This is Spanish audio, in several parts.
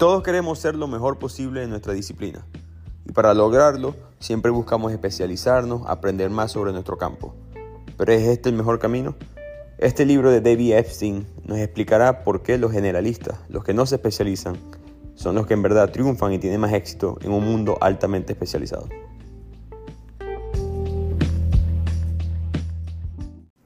todos queremos ser lo mejor posible en nuestra disciplina. Y para lograrlo, siempre buscamos especializarnos, aprender más sobre nuestro campo. ¿Pero es este el mejor camino? Este libro de David Epstein nos explicará por qué los generalistas, los que no se especializan, son los que en verdad triunfan y tienen más éxito en un mundo altamente especializado.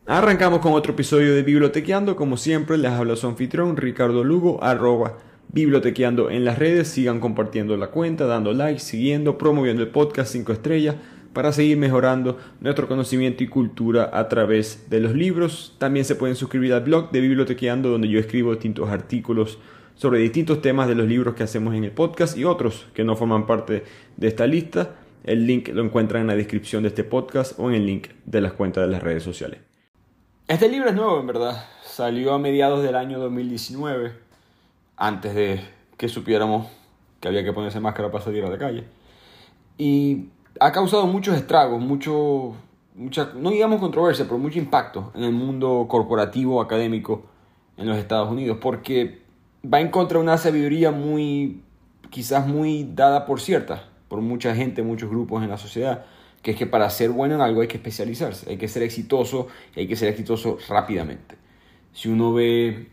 Arrancamos con otro episodio de Bibliotequeando. Como siempre, les habla su anfitrión Ricardo Lugo, arroba bibliotequeando en las redes. Sigan compartiendo la cuenta, dando like, siguiendo, promoviendo el podcast 5 estrellas para seguir mejorando nuestro conocimiento y cultura a través de los libros. También se pueden suscribir al blog de Bibliotequeando donde yo escribo distintos artículos sobre distintos temas de los libros que hacemos en el podcast y otros que no forman parte de esta lista. El link lo encuentran en la descripción de este podcast o en el link de las cuentas de las redes sociales. Este libro es nuevo, en verdad. Salió a mediados del año 2019, antes de que supiéramos que había que ponerse máscara para salir a la calle. Y ha causado muchos estragos, mucho, mucha, no digamos controversia, pero mucho impacto en el mundo corporativo, académico en los Estados Unidos, porque va en contra de una sabiduría muy, quizás muy dada por cierta, por mucha gente, muchos grupos en la sociedad, que es que para ser bueno en algo hay que especializarse, hay que ser exitoso y hay que ser exitoso rápidamente. Si uno ve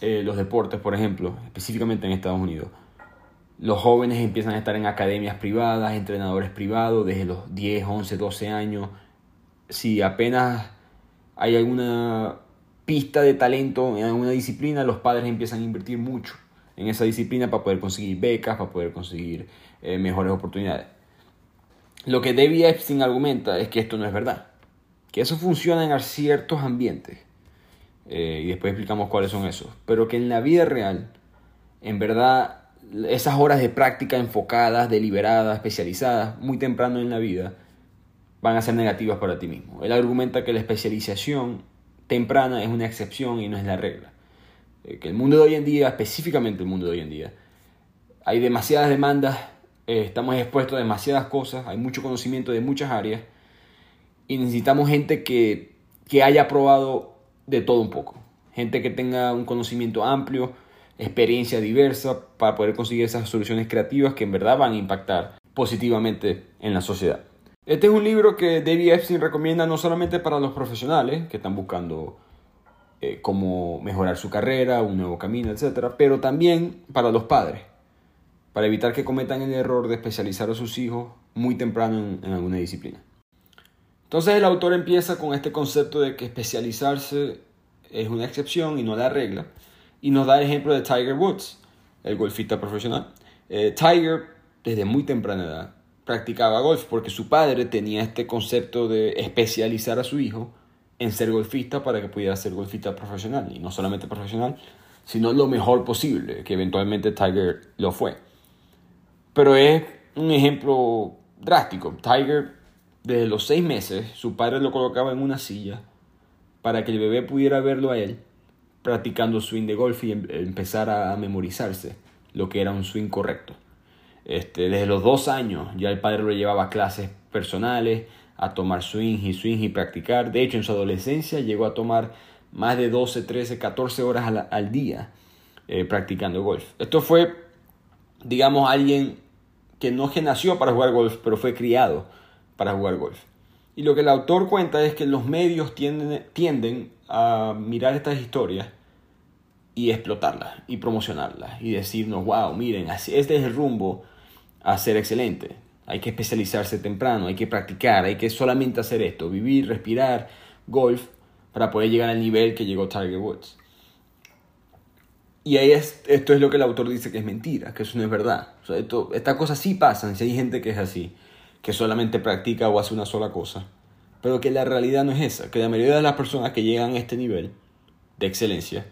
eh, los deportes, por ejemplo, específicamente en Estados Unidos, los jóvenes empiezan a estar en academias privadas, entrenadores privados, desde los 10, 11, 12 años. Si apenas hay alguna pista de talento en alguna disciplina, los padres empiezan a invertir mucho en esa disciplina para poder conseguir becas, para poder conseguir eh, mejores oportunidades. Lo que David Epstein argumenta es que esto no es verdad, que eso funciona en ciertos ambientes, eh, y después explicamos cuáles son esos, pero que en la vida real, en verdad, esas horas de práctica enfocadas, deliberadas, especializadas, muy temprano en la vida, van a ser negativas para ti mismo. Él argumenta que la especialización temprana es una excepción y no es la regla. Eh, que el mundo de hoy en día, específicamente el mundo de hoy en día, hay demasiadas demandas eh, estamos expuestos a demasiadas cosas, hay mucho conocimiento de muchas áreas y necesitamos gente que, que haya probado de todo un poco, gente que tenga un conocimiento amplio, experiencia diversa para poder conseguir esas soluciones creativas que en verdad van a impactar positivamente en la sociedad. Este es un libro que David Epstein recomienda no solamente para los profesionales que están buscando eh, cómo mejorar su carrera, un nuevo camino, etc., pero también para los padres para evitar que cometan el error de especializar a sus hijos muy temprano en, alguna disciplina. Entonces el autor empieza con este concepto de que especializarse es una excepción y no la regla, y nos da el ejemplo de Tiger Woods, el golfista profesional. Eh, Tiger, desde muy temprana edad, practicaba golf porque su padre tenía este concepto de especializar a su hijo en ser golfista para que pudiera ser golfista profesional, y no solamente profesional, sino lo mejor posible, que eventualmente Tiger lo fue. Pero es un ejemplo drástico. Tiger, desde los seis meses, su padre lo colocaba en una silla para que el bebé pudiera verlo a él practicando swing de golf y em-, empezar a memorizarse lo que era un swing correcto. Este, desde los dos años ya el padre lo llevaba a clases personales, a tomar swing y swing y practicar. De hecho, en su adolescencia llegó a tomar más de 12, 13, 14 horas al, día eh, practicando golf. Esto fue, digamos, alguien que no que nació para jugar golf, pero fue criado para jugar golf. Y lo que el autor cuenta es que los medios tienden, tienden a mirar estas historias y explotarlas y promocionarlas y decirnos, wow, miren, este es el rumbo a ser excelente. Hay que especializarse temprano, hay que practicar, hay que solamente hacer esto, vivir, respirar, golf, para poder llegar al nivel que llegó Tiger Woods. Y ahí es, esto es lo que el autor dice que es mentira, que eso no es verdad. O sea, esto, estas cosas sí pasan, si hay gente que es así, que solamente practica o hace una sola cosa. Pero que la realidad no es esa, que la mayoría de las personas que llegan a este nivel de excelencia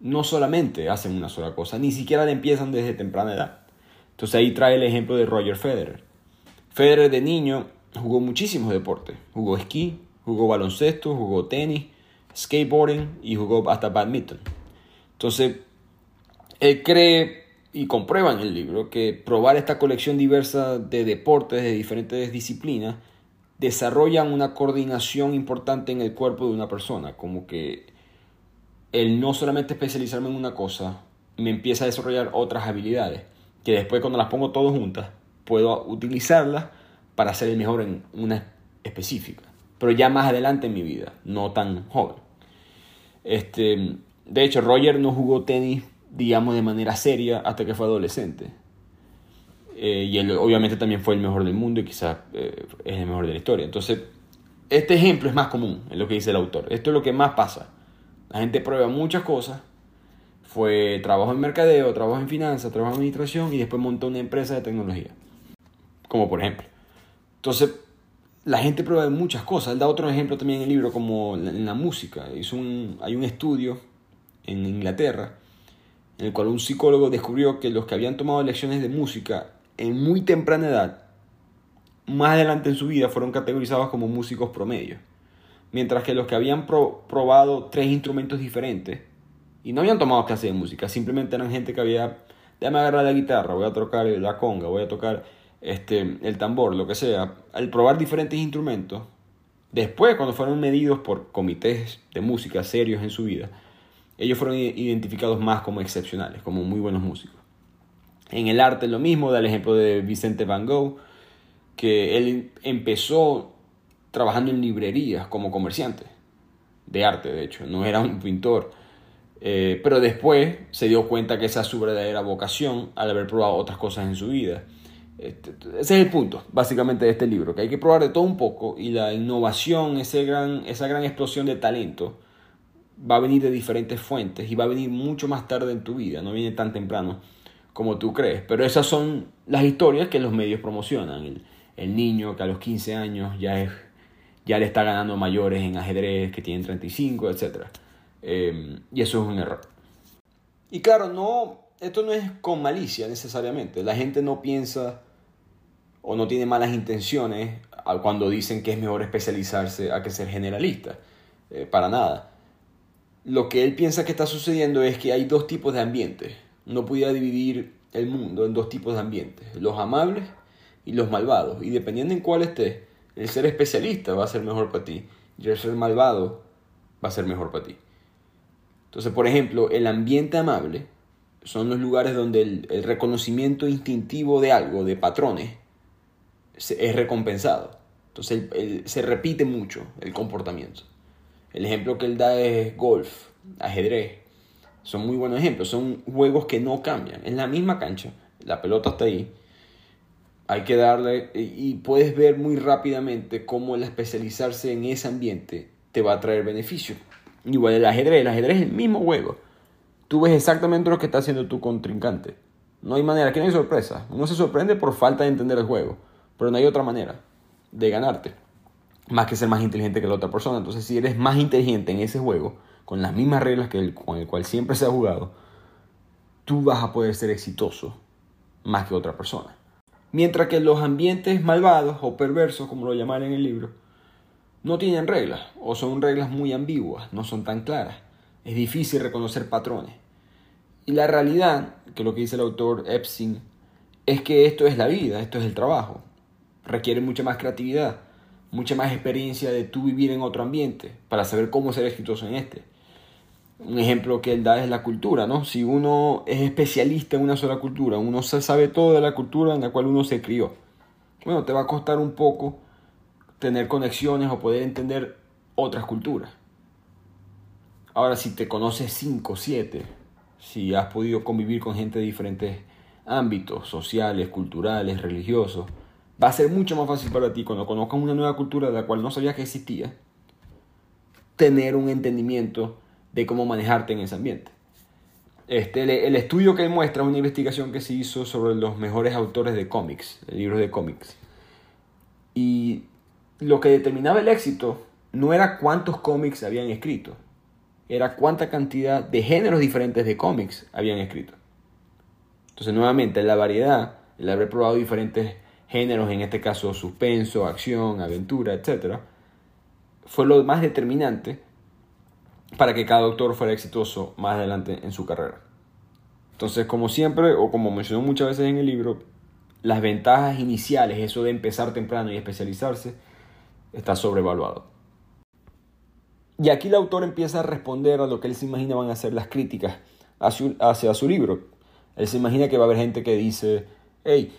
no solamente hacen una sola cosa, ni siquiera la empiezan desde temprana edad. Entonces ahí trae el ejemplo de Roger Federer. Federer de niño jugó muchísimos deportes. Jugó esquí, jugó baloncesto, jugó tenis, skateboarding y jugó hasta badminton. Entonces, él cree y comprueba en el libro que probar esta colección diversa de deportes de diferentes disciplinas desarrollan una coordinación importante en el cuerpo de una persona, como que el no solamente especializarme en una cosa, me empieza a desarrollar otras habilidades. que después cuando las pongo todas juntas, puedo utilizarlas para ser el mejor en una específica. Pero ya más adelante en mi vida, no tan joven. Este, de hecho, Roger no jugó tenis, digamos, de manera seria hasta que fue adolescente. Eh, y obviamente también fue el mejor del mundo y quizás eh, es el mejor de la historia. Entonces, este ejemplo es más común en lo que dice el autor. Esto es lo que más pasa. La gente prueba muchas cosas. Fue trabajo en mercadeo, trabajo en finanzas, trabajo en administración y después montó una empresa de tecnología. Como por ejemplo. Entonces, la gente prueba muchas cosas. Él da otro ejemplo también en el libro, como en la música. Hizo hay un estudio en Inglaterra en el cual un psicólogo descubrió que los que habían tomado lecciones de música en muy temprana edad, más adelante en su vida fueron categorizados como músicos promedio. Mientras que los que habían probado tres instrumentos diferentes y no habían tomado clases de música, simplemente eran gente que había, déjame agarrar la guitarra, voy a tocar la conga, voy a tocar este, el tambor, lo que sea, al probar diferentes instrumentos, después cuando fueron medidos por comités de música serios en su vida, ellos fueron identificados más como excepcionales, como muy buenos músicos. En el arte lo mismo, da el ejemplo de Vicente Van Gogh, que él empezó trabajando en librerías como comerciante de arte, de hecho, no era un pintor. Eh, pero después se dio cuenta que esa es su verdadera vocación al haber probado otras cosas en su vida. Este, ese es el punto, básicamente, de este libro, que hay que probar de todo un poco y la innovación, ese gran, esa gran explosión de talento, va a venir de diferentes fuentes y va a venir mucho más tarde en tu vida, no viene tan temprano como tú crees. Pero esas son las historias que los medios promocionan. El, niño que a los 15 años ya, es, ya le está ganando mayores en ajedrez que tienen 35, etc. Em, y eso es un error. Y claro, no, esto no es con malicia necesariamente. La gente no piensa o no tiene malas intenciones cuando dicen que es mejor especializarse a que ser generalista. Eh, para nada. Lo que él piensa que está sucediendo es que hay dos tipos de ambientes no pudiera dividir el mundo en dos tipos de ambientes, los amables y los malvados. Y dependiendo en cuál estés, el ser especialista va a ser mejor para ti y el ser malvado va a ser mejor para ti. Entonces, por ejemplo, el ambiente amable son los lugares donde el, reconocimiento instintivo de algo, de patrones, es recompensado. Entonces se repite mucho el comportamiento. El ejemplo que él da es golf, ajedrez, son muy buenos ejemplos. Son juegos que no cambian. En la misma cancha, la pelota está ahí. Hay que darle y puedes ver muy rápidamente cómo el especializarse en ese ambiente te va a traer beneficio. Igual el ajedrez, el ajedrez es el mismo juego. Tú ves exactamente lo que está haciendo tu contrincante. No hay manera, aquí no hay sorpresa. Uno se sorprende por falta de entender el juego, pero no hay otra manera de ganarte. Más que ser más inteligente que la otra persona. Entonces, si eres más inteligente en ese juego, con las mismas reglas que el, con el cual siempre se ha jugado, tú vas a poder ser exitoso más que otra persona. Mientras que los ambientes malvados o perversos, como lo llaman en el libro, no tienen reglas o son reglas muy ambiguas, no son tan claras. Es difícil reconocer patrones. Y la realidad, que lo que dice el autor Epstein, es que esto es la vida, esto es el trabajo. Requiere mucha más creatividad, mucha más experiencia de tú vivir en otro ambiente para saber cómo ser exitoso en este un ejemplo que él da es la cultura, ¿no? Si uno es especialista en una sola cultura, uno sabe todo de la cultura en la cual uno se crió, bueno, te va a costar un poco tener conexiones o poder entender otras culturas. Ahora, si te conoces 5, 7, si has podido convivir con gente de diferentes ámbitos, sociales, culturales, religiosos, va a ser mucho más fácil para ti cuando conozcas una nueva cultura de la cual no sabías que existía, tener un entendimiento de cómo manejarte en ese ambiente. Este, el, estudio que muestra es una investigación que se hizo sobre los mejores autores de cómics, de libros de cómics. Y lo que determinaba el éxito no era cuántos cómics habían escrito, era cuánta cantidad de géneros diferentes de cómics habían escrito. Entonces, nuevamente, la variedad, el haber probado diferentes géneros, en este caso suspenso, acción, aventura, etc., fue lo más determinante para que cada doctor fuera exitoso más adelante en su carrera. Entonces, como siempre, o como mencionó muchas veces en el libro, las ventajas iniciales, eso de empezar temprano y especializarse, está sobrevaluado. Y aquí el autor empieza a responder a lo que él se imagina van a ser las críticas hacia, su libro. Él se imagina que va a haber gente que dice, hey,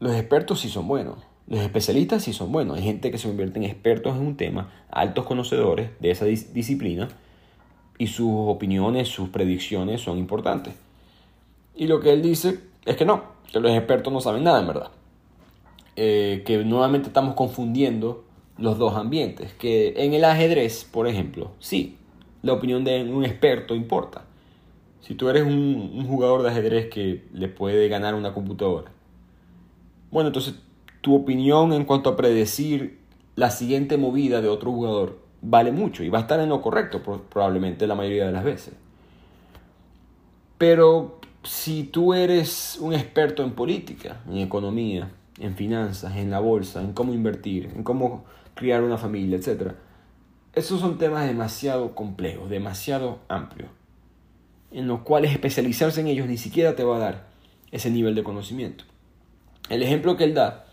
los expertos sí son buenos, los especialistas sí son buenos, hay gente que se convierte en expertos en un tema, altos conocedores de esa disciplina, y sus opiniones, sus predicciones son importantes. Y lo que él dice es que no, que los expertos no saben nada en verdad. Eh, que nuevamente estamos confundiendo los dos ambientes. Que en el ajedrez, por ejemplo, sí, la opinión de un experto importa. Si tú eres un, jugador de ajedrez que le puede ganar una computadora, bueno, entonces tu opinión en cuanto a predecir la siguiente movida de otro jugador vale mucho y va a estar en lo correcto probablemente la mayoría de las veces. Pero si tú eres un experto en política, en economía, en finanzas, en la bolsa, en cómo invertir, en cómo criar una familia, etc. Esos son temas demasiado complejos, demasiado amplios, en los cuales especializarse en ellos ni siquiera te va a dar ese nivel de conocimiento. El ejemplo que él da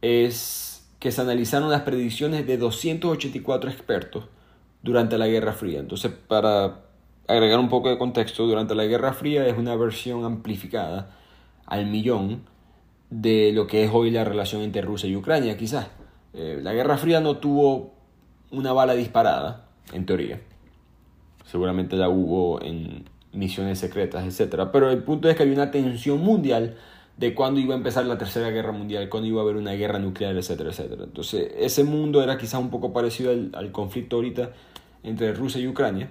es que se analizaron las predicciones de 284 expertos durante la Guerra Fría. Entonces, para agregar un poco de contexto, durante la Guerra Fría es una versión amplificada al millón de lo que es hoy la relación entre Rusia y Ucrania, quizás. Eh, la Guerra Fría no tuvo una bala disparada, en teoría. Seguramente la hubo en misiones secretas, etc. Pero el punto es que había una tensión mundial de cuándo iba a empezar la Tercera Guerra Mundial, cuándo iba a haber una guerra nuclear, etcétera, etcétera. Entonces, ese mundo era quizás un poco parecido al, al conflicto ahorita entre Rusia y Ucrania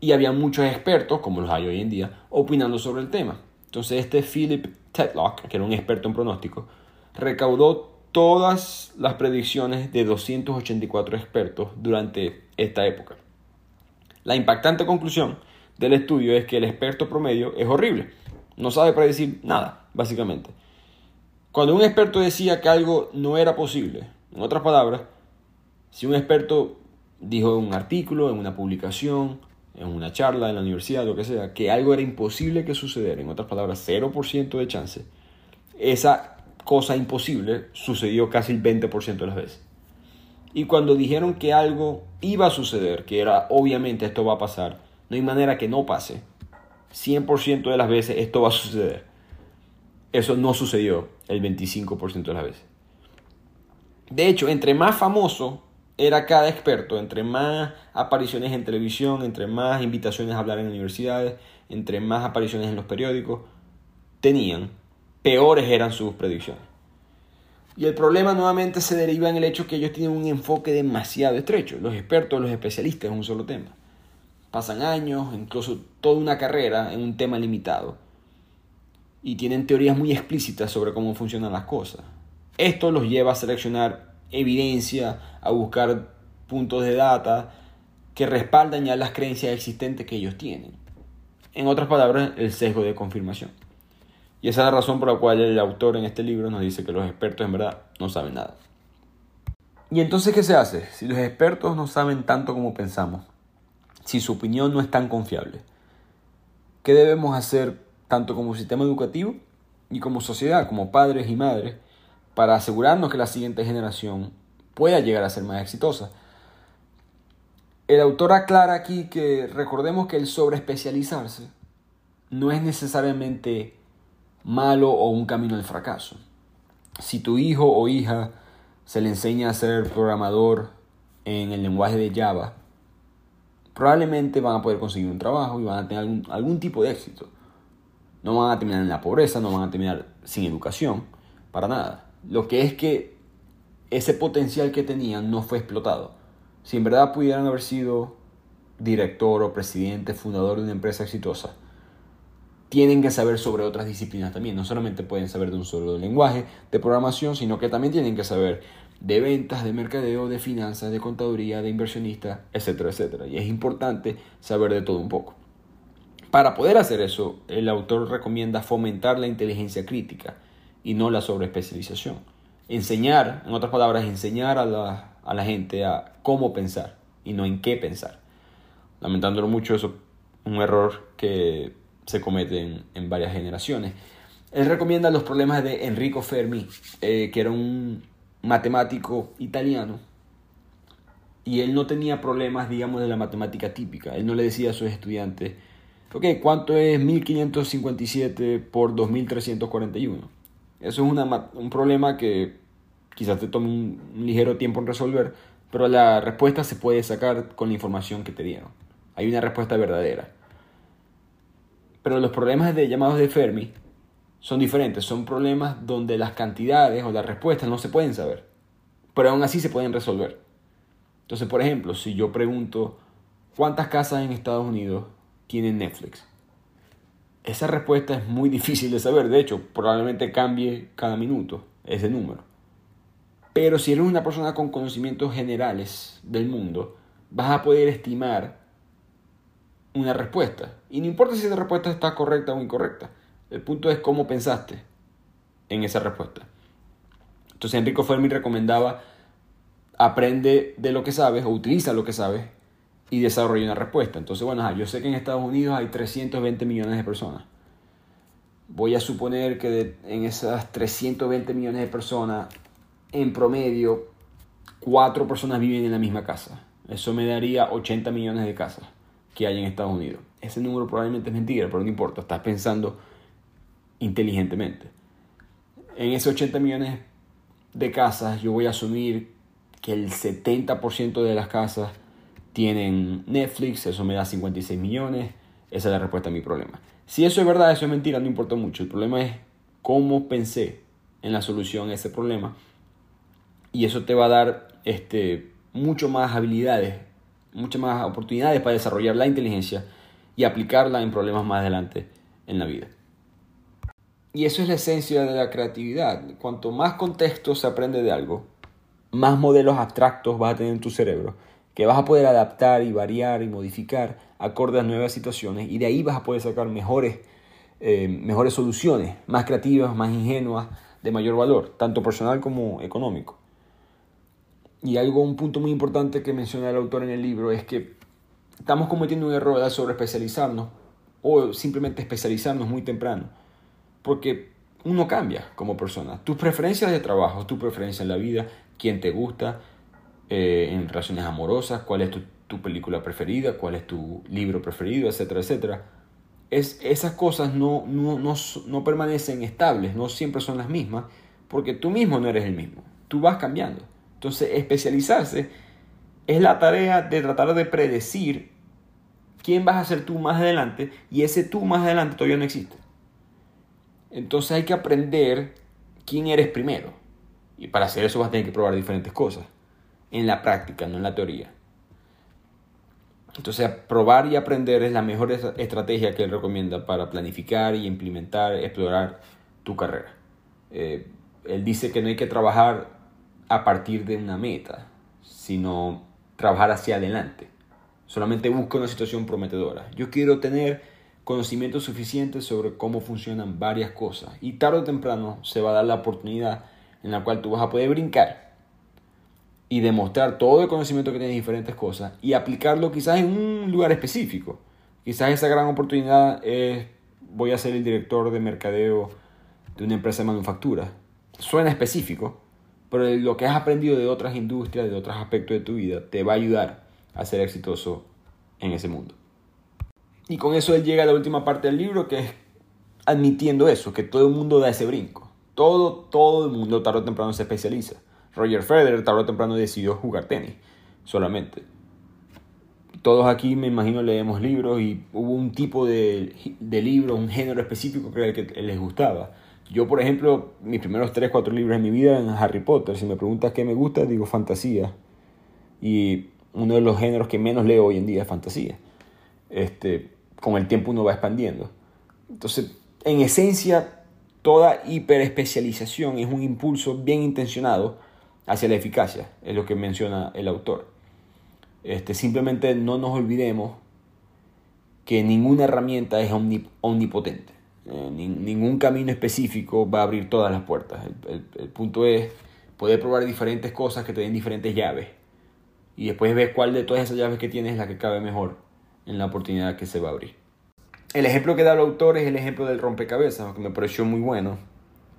y había muchos expertos, como los hay hoy en día, opinando sobre el tema. Entonces este Philip Tetlock, que era un experto en pronóstico, recaudó todas las predicciones de 284 expertos durante esta época. La impactante conclusión del estudio es que el experto promedio es horrible. No sabe predecir nada, básicamente. Cuando un experto decía que algo no era posible, en otras palabras, si un experto dijo en un artículo, en una publicación, en una charla en la universidad, lo que sea, que algo era imposible que sucediera, en otras palabras, 0% de chance, esa cosa imposible sucedió casi el 20% de las veces. Y cuando dijeron que algo iba a suceder, que era obviamente esto va a pasar, no hay manera que no pase, 100% de las veces esto va a suceder. Eso no sucedió el 25% de las veces. De hecho, entre más famoso era cada experto, entre más apariciones en televisión, entre más invitaciones a hablar en universidades, entre más apariciones en los periódicos tenían, peores eran sus predicciones. Y el problema nuevamente se deriva en el hecho que ellos tienen un enfoque demasiado estrecho, los expertos, los especialistas en un solo tema. Pasan años, incluso toda una carrera en un tema limitado. Y tienen teorías muy explícitas sobre cómo funcionan las cosas. Esto los lleva a seleccionar evidencia, a buscar puntos de data que respaldan ya las creencias existentes que ellos tienen. En otras palabras, el sesgo de confirmación. Y esa es la razón por la cual el autor en este libro nos dice que los expertos en verdad no saben nada. ¿Y entonces qué se hace? Si los expertos no saben tanto como pensamos, si su opinión no es tan confiable, ¿qué debemos hacer tanto como sistema educativo y como sociedad, como padres y madres, para asegurarnos que la siguiente generación pueda llegar a ser más exitosa. El autor aclara aquí que recordemos que el sobreespecializarse no es necesariamente malo o un camino al fracaso. Si tu hijo o hija se le enseña a ser programador en el lenguaje de Java, probablemente van a poder conseguir un trabajo y van a tener algún, algún tipo de éxito. No van a terminar en la pobreza, no van a terminar sin educación, para nada. Lo que es que ese potencial que tenían no fue explotado. Si en verdad pudieran haber sido director o presidente, fundador de una empresa exitosa, tienen que saber sobre otras disciplinas también. No solamente pueden saber de un solo lenguaje de programación, sino que también tienen que saber de ventas, de mercadeo, de finanzas, de contaduría, de inversionista, etcétera, etcétera. Y es importante saber de todo un poco. Para poder hacer eso, el autor recomienda fomentar la inteligencia crítica y no la sobreespecialización. Enseñar, en otras palabras, enseñar a la, a la gente a cómo pensar y no en qué pensar. Lamentándolo mucho, eso es un error que se comete en, varias generaciones. Él recomienda los problemas de Enrico Fermi, eh, que era un matemático italiano, y él no tenía problemas, digamos, de la matemática típica. Él no le decía a sus estudiantes, Ok, ¿cuánto es 1557 por 2341? Eso es un problema que quizás te tome un, ligero tiempo en resolver, pero la respuesta se puede sacar con la información que te dieron. Hay una respuesta verdadera. Pero los problemas de llamados de Fermi son diferentes, son problemas donde las cantidades o las respuestas no se pueden saber, pero aún así se pueden resolver. Entonces, por ejemplo, si yo pregunto cuántas casas en Estados Unidos tienen Netflix, esa respuesta es muy difícil de saber, de hecho, probablemente cambie cada minuto ese número. Pero si eres una persona con conocimientos generales del mundo, vas a poder estimar una respuesta. Y no importa si esa respuesta está correcta o incorrecta. El punto es cómo pensaste en esa respuesta. Entonces Enrico Fermi recomendaba aprende de lo que sabes o utiliza lo que sabes y desarrolla una respuesta. Entonces, bueno, yo sé que en Estados Unidos hay 320 millones de personas. Voy a suponer que en esas 320 millones de personas, en promedio, cuatro personas viven en la misma casa. Eso me daría 80 millones de casas que hay en Estados Unidos. Ese número probablemente es mentira, pero no importa, estás pensando inteligentemente. En esos 80 millones de casas yo voy a asumir que el 70% de las casas tienen Netflix, eso me da 56 millones, esa es la respuesta a mi problema. Si eso es verdad, eso es mentira, no importa mucho. El problema es cómo pensé en la solución a ese problema y eso te va a dar este, mucho más habilidades muchas más oportunidades para desarrollar la inteligencia y aplicarla en problemas más adelante en la vida. Y eso es la esencia de la creatividad. Cuanto más contexto se aprende de algo, más modelos abstractos vas a tener en tu cerebro, que vas a poder adaptar y variar y modificar acorde a nuevas situaciones y de ahí vas a poder sacar mejores, eh, mejores soluciones, más creativas, más ingenuas, de mayor valor, tanto personal como económico. Y algo, un punto muy importante que menciona el autor en el libro es que estamos cometiendo un error sobre especializarnos o simplemente especializarnos muy temprano. Porque uno cambia como persona. Tus preferencias de trabajo, tu preferencia en la vida, quién te gusta, eh, en relaciones amorosas, cuál es tu, película preferida, cuál es tu libro preferido, etcétera, etcétera. Es, esas cosas no, no, no, no permanecen estables, no siempre son las mismas, porque tú mismo no eres el mismo. Tú vas cambiando. Entonces, especializarse es la tarea de tratar de predecir quién vas a ser tú más adelante y ese tú más adelante todavía no existe. Entonces hay que aprender quién eres primero. Y para hacer eso vas a tener que probar diferentes cosas. En la práctica, no en la teoría. Entonces probar y aprender es la mejor estrategia que él recomienda para planificar y implementar, explorar tu carrera. Eh, él dice que no hay que trabajar a partir de una meta, sino trabajar hacia adelante. Solamente busca una situación prometedora. Yo quiero tener conocimiento suficiente sobre cómo funcionan varias cosas y tarde o temprano se va a dar la oportunidad en la cual tú vas a poder brincar y demostrar todo el conocimiento que tienes de diferentes cosas y aplicarlo quizás en un lugar específico. Quizás esa gran oportunidad es voy a ser el director de mercadeo de una empresa de manufactura. Suena específico, pero lo que has aprendido de otras industrias, de otros aspectos de tu vida, te va a ayudar a ser exitoso en ese mundo. Y con eso él llega a la última parte del libro, que es admitiendo eso, que todo el mundo da ese brinco. Todo, todo el mundo tarde o temprano se especializa. Roger Federer tarde o temprano decidió jugar tenis solamente. Todos aquí me imagino leemos libros y hubo un tipo de, de libro, un género específico que, que les gustaba. Yo, por ejemplo, mis primeros 3, 4 libros de mi vida en Harry Potter. Si me preguntas qué me gusta, digo fantasía. Y uno de los géneros que menos leo hoy en día es fantasía. Este, con el tiempo uno va expandiendo. Entonces, en esencia, toda hiperespecialización es un impulso bien intencionado hacia la eficacia, es lo que menciona el autor. Este, simplemente no nos olvidemos que ninguna herramienta es omnipotente. Eh, ningún camino específico va a abrir todas las puertas. El, punto es poder probar diferentes cosas que te den diferentes llaves. Y después ver cuál de todas esas llaves que tienes es la que cabe mejor en la oportunidad que se va a abrir. El ejemplo que da el autor es el ejemplo del rompecabezas, que me pareció muy bueno.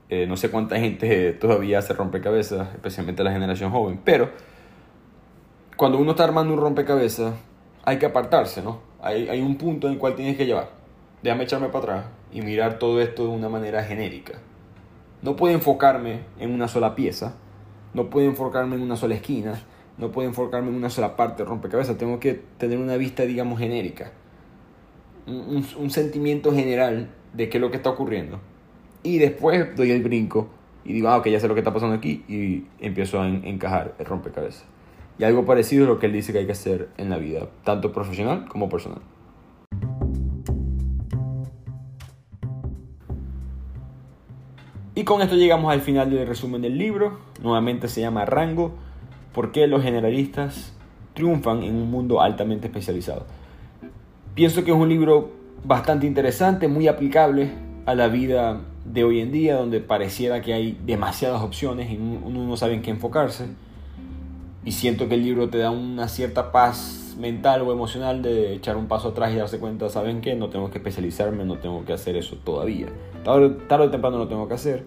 Eh, no sé cuánta gente todavía hace rompecabezas, especialmente la generación joven, pero cuando uno está armando un rompecabezas, hay que apartarse, ¿no? Hay, hay un punto en el cual tienes que llevar déjame echarme para atrás y mirar todo esto de una manera genérica. No puedo enfocarme en una sola pieza, no puedo enfocarme en una sola esquina, no puedo enfocarme en una sola parte de rompecabezas, tengo que tener una vista, digamos, genérica, un, un, sentimiento general de qué es lo que está ocurriendo. Y después doy el brinco y digo, ah, ok, ya sé lo que está pasando aquí y empiezo a encajar el rompecabezas. Y algo parecido es lo que él dice que hay que hacer en la vida, tanto profesional como personal. Y con esto llegamos al final del resumen del libro. Nuevamente se llama Rango, ¿por qué los generalistas triunfan en un mundo altamente especializado? Pienso que es un libro bastante interesante, muy aplicable a la vida de hoy en día, donde pareciera que hay demasiadas opciones y uno no sabe en qué enfocarse. Y siento que el libro te da una cierta paz mental o emocional de echar un paso atrás y darse cuenta, ¿saben qué? No tengo que especializarme, no tengo que hacer eso todavía. Tarde, o temprano lo tengo que hacer,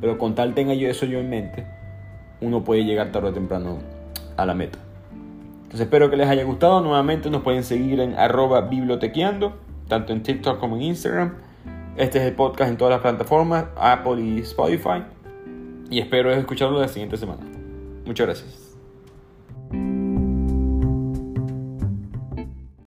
pero con tal tenga yo eso yo en mente, uno puede llegar tarde o temprano a la meta. Entonces espero que les haya gustado. Nuevamente nos pueden seguir en arroba bibliotequeando, tanto en TikTok como en Instagram. Este es el podcast en todas las plataformas, Apple y Spotify. Y espero escucharlo la siguiente semana. Muchas gracias.